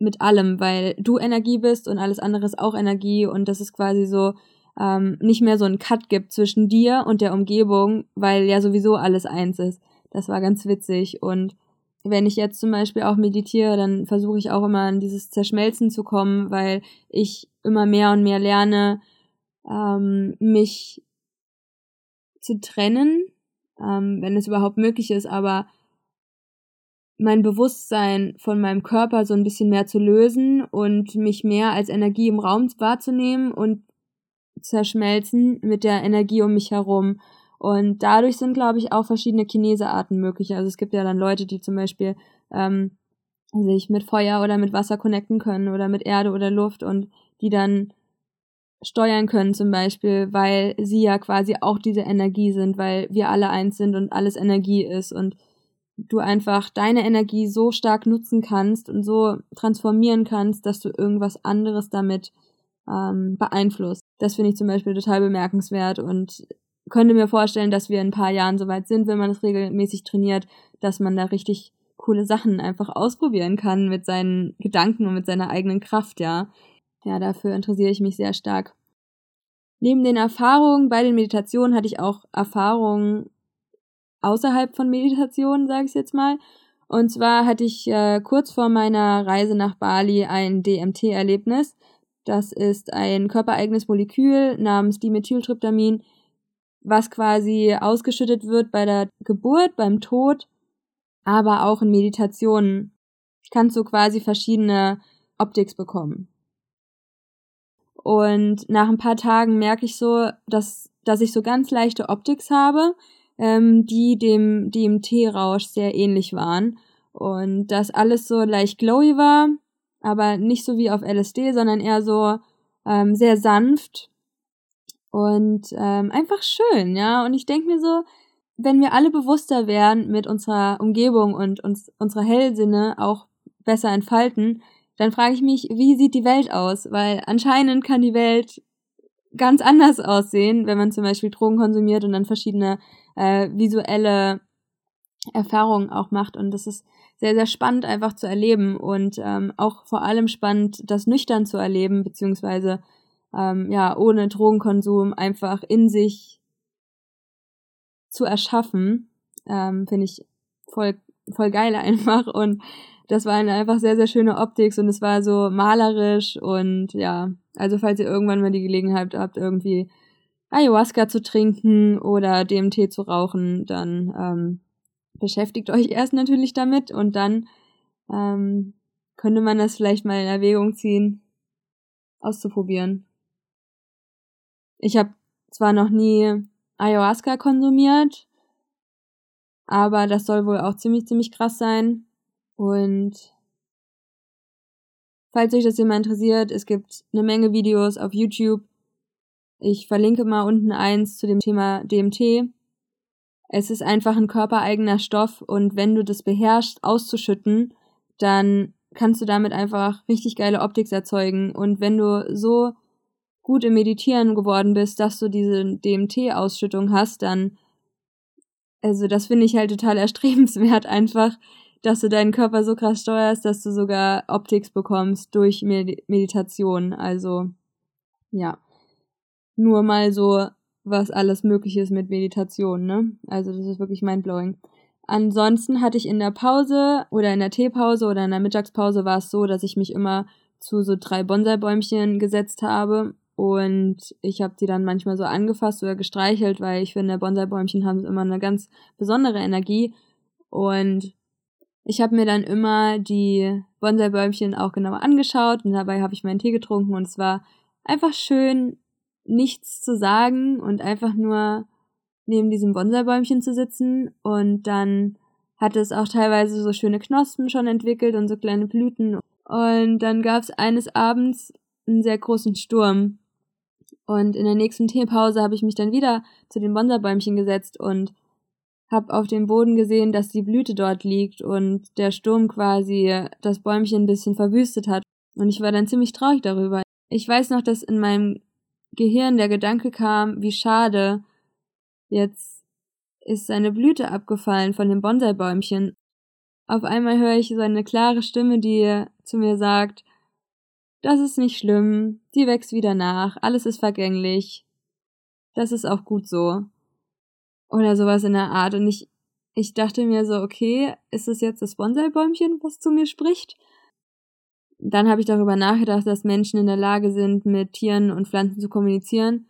mit allem, weil du Energie bist und alles andere ist auch Energie und das ist quasi so ähm, nicht mehr so ein Cut gibt zwischen dir und der Umgebung, weil ja sowieso alles eins ist. Das war ganz witzig. Und wenn ich jetzt zum Beispiel auch meditiere, dann versuche ich auch immer an dieses Zerschmelzen zu kommen, weil ich immer mehr und mehr lerne, ähm, mich zu trennen, ähm, wenn es überhaupt möglich ist, aber mein Bewusstsein von meinem Körper so ein bisschen mehr zu lösen und mich mehr als Energie im Raum wahrzunehmen und zerschmelzen mit der Energie um mich herum und dadurch sind, glaube ich, auch verschiedene Chinesearten möglich. Also es gibt ja dann Leute, die zum Beispiel ähm, sich mit Feuer oder mit Wasser connecten können oder mit Erde oder Luft und die dann steuern können zum Beispiel, weil sie ja quasi auch diese Energie sind, weil wir alle eins sind und alles Energie ist und du einfach deine Energie so stark nutzen kannst und so transformieren kannst, dass du irgendwas anderes damit ähm, beeinflusst. Das finde ich zum Beispiel total bemerkenswert und könnte mir vorstellen, dass wir in ein paar Jahren soweit sind, wenn man es regelmäßig trainiert, dass man da richtig coole Sachen einfach ausprobieren kann mit seinen Gedanken und mit seiner eigenen Kraft, ja. Ja, dafür interessiere ich mich sehr stark. Neben den Erfahrungen bei den Meditationen hatte ich auch Erfahrungen außerhalb von Meditationen, sage ich jetzt mal. Und zwar hatte ich äh, kurz vor meiner Reise nach Bali ein DMT-Erlebnis. Das ist ein körpereigenes Molekül namens Dimethyltryptamin, was quasi ausgeschüttet wird bei der Geburt, beim Tod, aber auch in Meditationen kannst du quasi verschiedene Optics bekommen. Und nach ein paar Tagen merke ich so, dass, dass ich so ganz leichte Optics habe, ähm, die dem DMT-Rausch sehr ähnlich waren. Und dass alles so leicht glowy war, aber nicht so wie auf LSD, sondern eher so ähm, sehr sanft und ähm, einfach schön, ja. Und ich denke mir so, wenn wir alle bewusster wären mit unserer Umgebung und uns unsere Hellsinne auch besser entfalten, dann frage ich mich, wie sieht die Welt aus? Weil anscheinend kann die Welt ganz anders aussehen, wenn man zum Beispiel Drogen konsumiert und dann verschiedene äh, visuelle Erfahrungen auch macht. Und das ist sehr, sehr spannend einfach zu erleben und ähm, auch vor allem spannend, das nüchtern zu erleben, beziehungsweise ähm, ja, ohne Drogenkonsum einfach in sich zu erschaffen, ähm, finde ich voll, voll geil einfach. Und das war eine einfach sehr, sehr schöne Optik und es war so malerisch und ja, also falls ihr irgendwann mal die Gelegenheit habt, irgendwie Ayahuasca zu trinken oder DMT zu rauchen, dann ähm, beschäftigt euch erst natürlich damit und dann ähm, könnte man das vielleicht mal in Erwägung ziehen, auszuprobieren. Ich habe zwar noch nie Ayahuasca konsumiert, aber das soll wohl auch ziemlich, ziemlich krass sein. Und falls euch das immer interessiert, es gibt eine Menge Videos auf YouTube. Ich verlinke mal unten eins zu dem Thema DMT. Es ist einfach ein körpereigener Stoff und wenn du das beherrschst, auszuschütten, dann kannst du damit einfach richtig geile Optik erzeugen. Und wenn du so gut im Meditieren geworden bist, dass du diese DMT-Ausschüttung hast, dann, also das finde ich halt total erstrebenswert einfach, dass du deinen Körper so krass steuerst, dass du sogar Optics bekommst durch Med Meditation. Also, ja. Nur mal so, was alles möglich ist mit Meditation, ne? Also, das ist wirklich mindblowing. Ansonsten hatte ich in der Pause oder in der Teepause oder in der Mittagspause war es so, dass ich mich immer zu so drei Bonsai-Bäumchen gesetzt habe und ich habe die dann manchmal so angefasst oder gestreichelt, weil ich finde, Bonsai-Bäumchen haben immer eine ganz besondere Energie. Und ich habe mir dann immer die Bonsai-Bäumchen auch genauer angeschaut und dabei habe ich meinen Tee getrunken und es war einfach schön, nichts zu sagen und einfach nur neben diesem Bonsai-Bäumchen zu sitzen. Und dann hatte es auch teilweise so schöne Knospen schon entwickelt und so kleine Blüten. Und dann gab es eines Abends einen sehr großen Sturm und in der nächsten Teepause habe ich mich dann wieder zu den Bonsai-Bäumchen gesetzt und hab auf dem Boden gesehen, dass die Blüte dort liegt und der Sturm quasi das Bäumchen ein bisschen verwüstet hat. Und ich war dann ziemlich traurig darüber. Ich weiß noch, dass in meinem Gehirn der Gedanke kam, wie schade, jetzt ist seine Blüte abgefallen von dem Bonsai-Bäumchen. Auf einmal höre ich so eine klare Stimme, die zu mir sagt, das ist nicht schlimm, die wächst wieder nach, alles ist vergänglich. Das ist auch gut so oder sowas in der Art. Und ich, ich dachte mir so, okay, ist es jetzt das Bonsai-Bäumchen, was zu mir spricht? Dann habe ich darüber nachgedacht, dass Menschen in der Lage sind, mit Tieren und Pflanzen zu kommunizieren.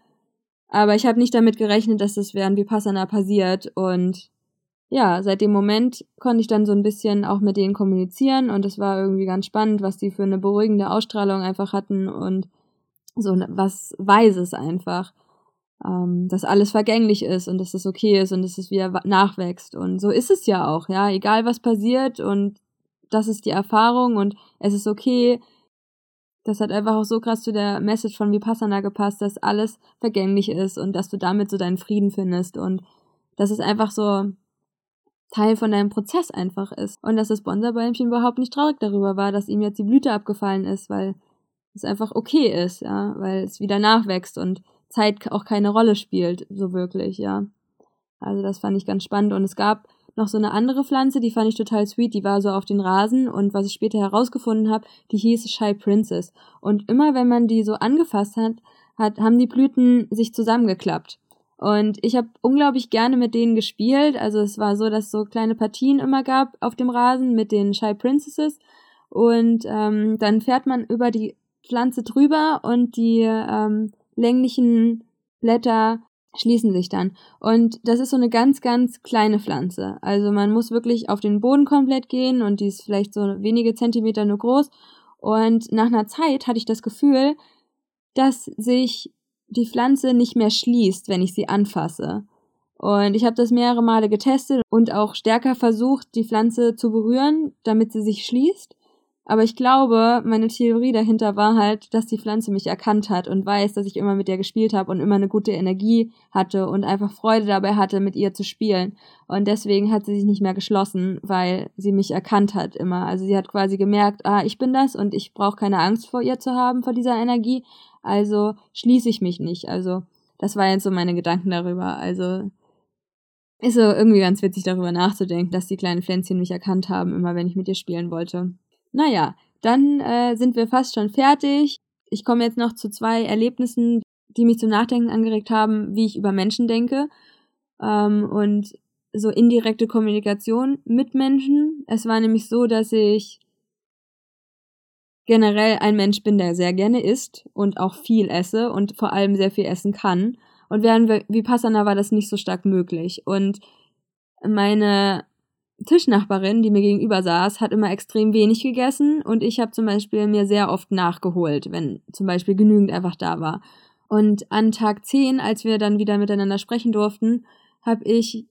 Aber ich habe nicht damit gerechnet, dass das während Vipassana passiert. Und ja, seit dem Moment konnte ich dann so ein bisschen auch mit denen kommunizieren und es war irgendwie ganz spannend, was die für eine beruhigende Ausstrahlung einfach hatten und so was Weises einfach ähm, dass alles vergänglich ist und dass es okay ist und dass es wieder nachwächst. Und so ist es ja auch, ja, egal was passiert und das ist die Erfahrung und es ist okay. Das hat einfach auch so krass zu der Message von Vipassana gepasst, dass alles vergänglich ist und dass du damit so deinen Frieden findest und dass es einfach so Teil von deinem Prozess einfach ist. Und dass das Bonsai-Bäumchen überhaupt nicht traurig darüber war, dass ihm jetzt die Blüte abgefallen ist, weil es einfach okay ist, ja, weil es wieder nachwächst und Zeit auch keine Rolle spielt, so wirklich, ja. Also das fand ich ganz spannend. Und es gab noch so eine andere Pflanze, die fand ich total sweet, die war so auf den Rasen und was ich später herausgefunden habe, die hieß Shy Princess. Und immer wenn man die so angefasst hat, hat haben die Blüten sich zusammengeklappt. Und ich habe unglaublich gerne mit denen gespielt. Also es war so, dass es so kleine Partien immer gab auf dem Rasen mit den Shy Princesses. Und ähm, dann fährt man über die Pflanze drüber und die ähm, länglichen Blätter schließen sich dann. Und das ist so eine ganz, ganz kleine Pflanze. Also man muss wirklich auf den Boden komplett gehen und die ist vielleicht so wenige Zentimeter nur groß. Und nach einer Zeit hatte ich das Gefühl, dass sich die Pflanze nicht mehr schließt, wenn ich sie anfasse. Und ich habe das mehrere Male getestet und auch stärker versucht, die Pflanze zu berühren, damit sie sich schließt. Aber ich glaube, meine Theorie dahinter war halt, dass die Pflanze mich erkannt hat und weiß, dass ich immer mit ihr gespielt habe und immer eine gute Energie hatte und einfach Freude dabei hatte, mit ihr zu spielen. Und deswegen hat sie sich nicht mehr geschlossen, weil sie mich erkannt hat immer. Also sie hat quasi gemerkt, ah, ich bin das und ich brauche keine Angst vor ihr zu haben, vor dieser Energie. Also schließe ich mich nicht. Also das war jetzt so meine Gedanken darüber. Also ist so irgendwie ganz witzig darüber nachzudenken, dass die kleinen Pflänzchen mich erkannt haben, immer wenn ich mit ihr spielen wollte. Naja, dann äh, sind wir fast schon fertig. Ich komme jetzt noch zu zwei Erlebnissen, die mich zum Nachdenken angeregt haben, wie ich über Menschen denke. Ähm, und so indirekte Kommunikation mit Menschen. Es war nämlich so, dass ich generell ein Mensch bin, der sehr gerne isst und auch viel esse und vor allem sehr viel essen kann. Und während Vipassana war das nicht so stark möglich. Und meine Tischnachbarin, die mir gegenüber saß, hat immer extrem wenig gegessen und ich habe zum Beispiel mir sehr oft nachgeholt, wenn zum Beispiel genügend einfach da war. Und an Tag 10, als wir dann wieder miteinander sprechen durften, habe ich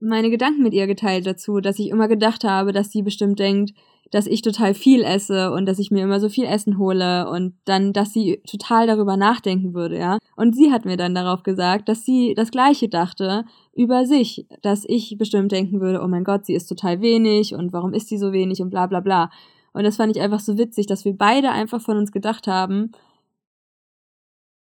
meine Gedanken mit ihr geteilt dazu, dass ich immer gedacht habe, dass sie bestimmt denkt, dass ich total viel esse und dass ich mir immer so viel Essen hole und dann, dass sie total darüber nachdenken würde, ja. Und sie hat mir dann darauf gesagt, dass sie das Gleiche dachte über sich, dass ich bestimmt denken würde, oh mein Gott, sie ist total wenig und warum ist sie so wenig und bla bla bla. Und das fand ich einfach so witzig, dass wir beide einfach von uns gedacht haben,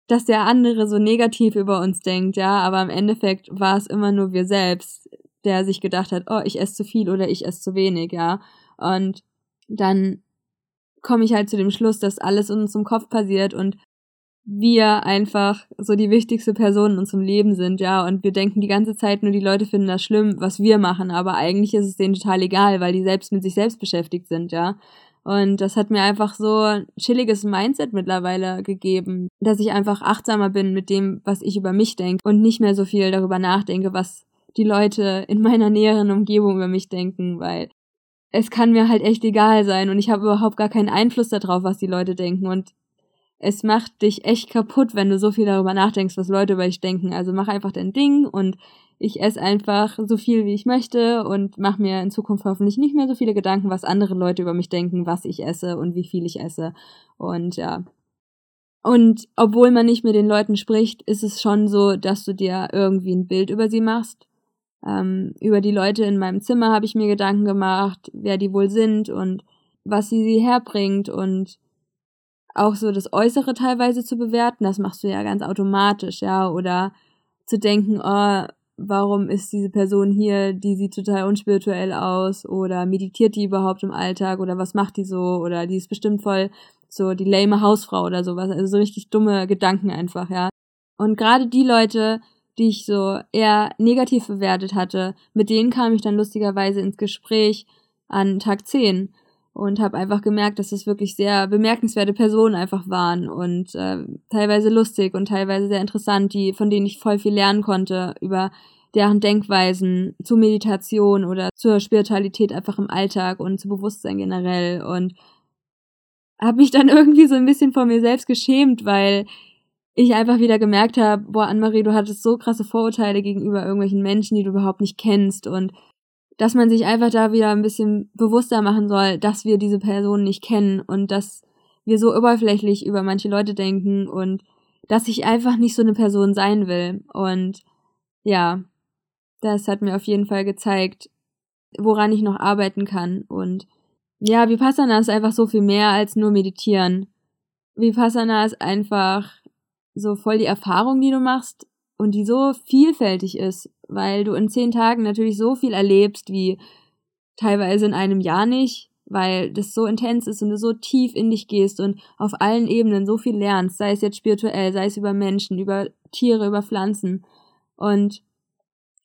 dass der andere so negativ über uns denkt, ja, aber im Endeffekt war es immer nur wir selbst, der sich gedacht hat, oh, ich esse zu viel oder ich esse zu wenig, ja. Und dann komme ich halt zu dem Schluss, dass alles in unserem Kopf passiert und wir einfach so die wichtigste Person in unserem Leben sind, ja, und wir denken die ganze Zeit nur, die Leute finden das schlimm, was wir machen, aber eigentlich ist es denen total egal, weil die selbst mit sich selbst beschäftigt sind, ja. Und das hat mir einfach so ein chilliges Mindset mittlerweile gegeben, dass ich einfach achtsamer bin mit dem, was ich über mich denke und nicht mehr so viel darüber nachdenke, was die Leute in meiner näheren Umgebung über mich denken, weil es kann mir halt echt egal sein und ich habe überhaupt gar keinen Einfluss darauf, was die Leute denken und es macht dich echt kaputt, wenn du so viel darüber nachdenkst, was Leute über dich denken. Also mach einfach dein Ding und ich esse einfach so viel, wie ich möchte und mache mir in Zukunft hoffentlich nicht mehr so viele Gedanken, was andere Leute über mich denken, was ich esse und wie viel ich esse. Und ja. Und obwohl man nicht mit den Leuten spricht, ist es schon so, dass du dir irgendwie ein Bild über sie machst ähm, über die Leute in meinem Zimmer habe ich mir Gedanken gemacht, wer die wohl sind und was sie sie herbringt und auch so das Äußere teilweise zu bewerten, das machst du ja ganz automatisch, ja, oder zu denken, oh, warum ist diese Person hier, die sieht total unspirituell aus oder meditiert die überhaupt im Alltag oder was macht die so oder die ist bestimmt voll so die lame Hausfrau oder sowas, also so richtig dumme Gedanken einfach, ja. Und gerade die Leute, die ich so eher negativ bewertet hatte, mit denen kam ich dann lustigerweise ins Gespräch an Tag 10 und habe einfach gemerkt, dass es wirklich sehr bemerkenswerte Personen einfach waren und äh, teilweise lustig und teilweise sehr interessant, die von denen ich voll viel lernen konnte über deren Denkweisen zur Meditation oder zur Spiritualität einfach im Alltag und zu Bewusstsein generell und habe mich dann irgendwie so ein bisschen vor mir selbst geschämt, weil ich einfach wieder gemerkt habe, boah, Anne-Marie, du hattest so krasse Vorurteile gegenüber irgendwelchen Menschen, die du überhaupt nicht kennst und dass man sich einfach da wieder ein bisschen bewusster machen soll, dass wir diese Person nicht kennen und dass wir so oberflächlich über manche Leute denken und dass ich einfach nicht so eine Person sein will. Und ja, das hat mir auf jeden Fall gezeigt, woran ich noch arbeiten kann. Und ja, Vipassana ist einfach so viel mehr als nur meditieren. Vipassana ist einfach so voll die Erfahrung, die du machst und die so vielfältig ist, weil du in zehn Tagen natürlich so viel erlebst, wie teilweise in einem Jahr nicht, weil das so intens ist und du so tief in dich gehst und auf allen Ebenen so viel lernst, sei es jetzt spirituell, sei es über Menschen, über Tiere, über Pflanzen. Und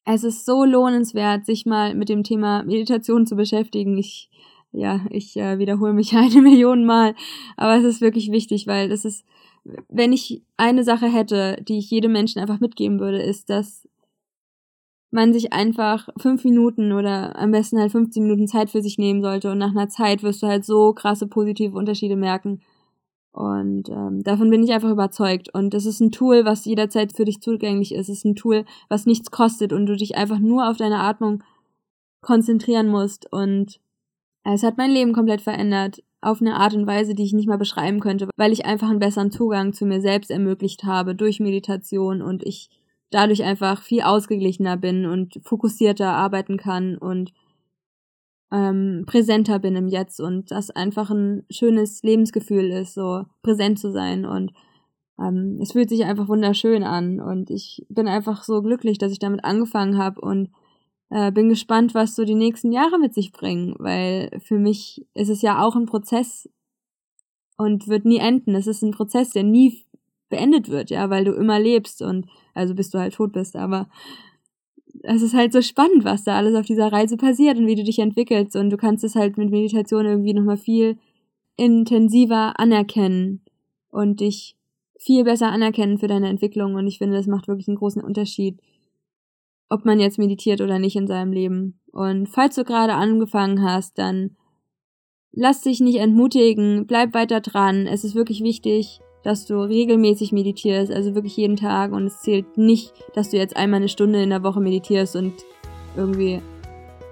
es ist so lohnenswert, sich mal mit dem Thema Meditation zu beschäftigen. Ich, ja, ich äh, wiederhole mich eine Million Mal, aber es ist wirklich wichtig, weil das ist wenn ich eine Sache hätte, die ich jedem Menschen einfach mitgeben würde, ist, dass man sich einfach fünf Minuten oder am besten halt 15 Minuten Zeit für sich nehmen sollte und nach einer Zeit wirst du halt so krasse positive Unterschiede merken. Und ähm, davon bin ich einfach überzeugt. Und das ist ein Tool, was jederzeit für dich zugänglich ist. Es ist ein Tool, was nichts kostet und du dich einfach nur auf deine Atmung konzentrieren musst. Und es hat mein Leben komplett verändert auf eine Art und Weise, die ich nicht mal beschreiben könnte, weil ich einfach einen besseren Zugang zu mir selbst ermöglicht habe durch Meditation und ich dadurch einfach viel ausgeglichener bin und fokussierter arbeiten kann und ähm, präsenter bin im Jetzt und das einfach ein schönes Lebensgefühl ist, so präsent zu sein und ähm, es fühlt sich einfach wunderschön an und ich bin einfach so glücklich, dass ich damit angefangen habe und äh, bin gespannt, was so die nächsten Jahre mit sich bringen, weil für mich ist es ja auch ein Prozess und wird nie enden. Es ist ein Prozess, der nie beendet wird, ja, weil du immer lebst und also bis du halt tot bist, aber es ist halt so spannend, was da alles auf dieser Reise passiert und wie du dich entwickelst und du kannst es halt mit Meditation irgendwie nochmal viel intensiver anerkennen und dich viel besser anerkennen für deine Entwicklung und ich finde, das macht wirklich einen großen Unterschied, ob man jetzt meditiert oder nicht in seinem Leben. Und falls du gerade angefangen hast, dann lass dich nicht entmutigen, bleib weiter dran. Es ist wirklich wichtig, dass du regelmäßig meditierst, also wirklich jeden Tag. Und es zählt nicht, dass du jetzt einmal eine Stunde in der Woche meditierst und irgendwie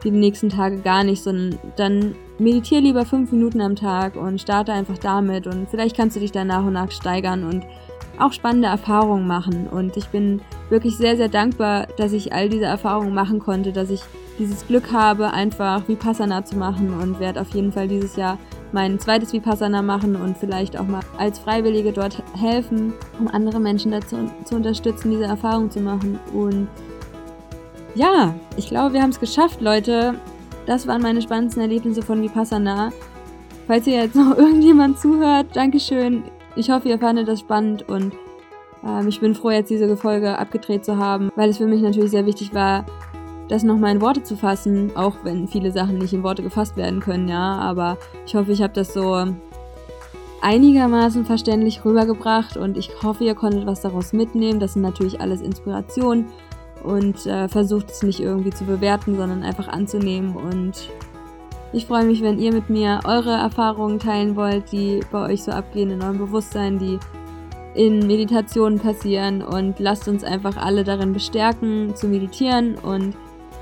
die nächsten Tage gar nicht, sondern dann meditiere lieber fünf Minuten am Tag und starte einfach damit und vielleicht kannst du dich dann nach und nach steigern und auch spannende Erfahrungen machen. Und ich bin wirklich sehr, sehr dankbar, dass ich all diese Erfahrungen machen konnte, dass ich dieses Glück habe, einfach Vipassana zu machen und werde auf jeden Fall dieses Jahr mein zweites Vipassana machen und vielleicht auch mal als Freiwillige dort helfen, um andere Menschen dazu zu unterstützen, diese Erfahrung zu machen. Und ja, ich glaube, wir haben es geschafft, Leute. Das waren meine spannendsten Erlebnisse von Vipassana. Falls ihr jetzt noch irgendjemand zuhört, Dankeschön. Ich hoffe, ihr fandet das spannend und ähm, ich bin froh, jetzt diese Folge abgedreht zu haben, weil es für mich natürlich sehr wichtig war, das nochmal in Worte zu fassen, auch wenn viele Sachen nicht in Worte gefasst werden können, ja. Aber ich hoffe, ich habe das so einigermaßen verständlich rübergebracht und ich hoffe, ihr konntet was daraus mitnehmen. Das sind natürlich alles Inspirationen und äh, versucht es nicht irgendwie zu bewerten, sondern einfach anzunehmen. Und ich freue mich, wenn ihr mit mir eure Erfahrungen teilen wollt, die bei euch so abgehen in eurem Bewusstsein, die in Meditationen passieren. Und lasst uns einfach alle darin bestärken, zu meditieren und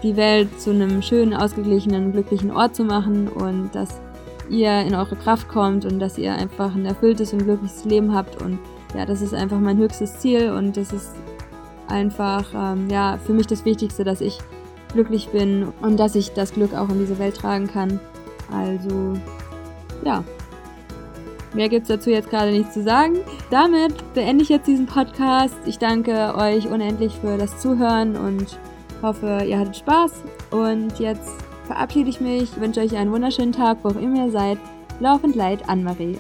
die Welt zu einem schönen, ausgeglichenen, glücklichen Ort zu machen und dass ihr in eure Kraft kommt und dass ihr einfach ein erfülltes und glückliches Leben habt. Und ja, das ist einfach mein höchstes Ziel und das ist einfach ähm, ja für mich das Wichtigste, dass ich glücklich bin und dass ich das Glück auch in diese Welt tragen kann. Also ja, Mehr gibt es dazu jetzt gerade nicht zu sagen. Damit beende ich jetzt diesen Podcast. Ich danke euch unendlich für das Zuhören und hoffe, ihr hattet Spaß. Und jetzt verabschiede ich mich, wünsche euch einen wunderschönen Tag, wo auch immer ihr seid. Laufend Leid, Anne-Marie.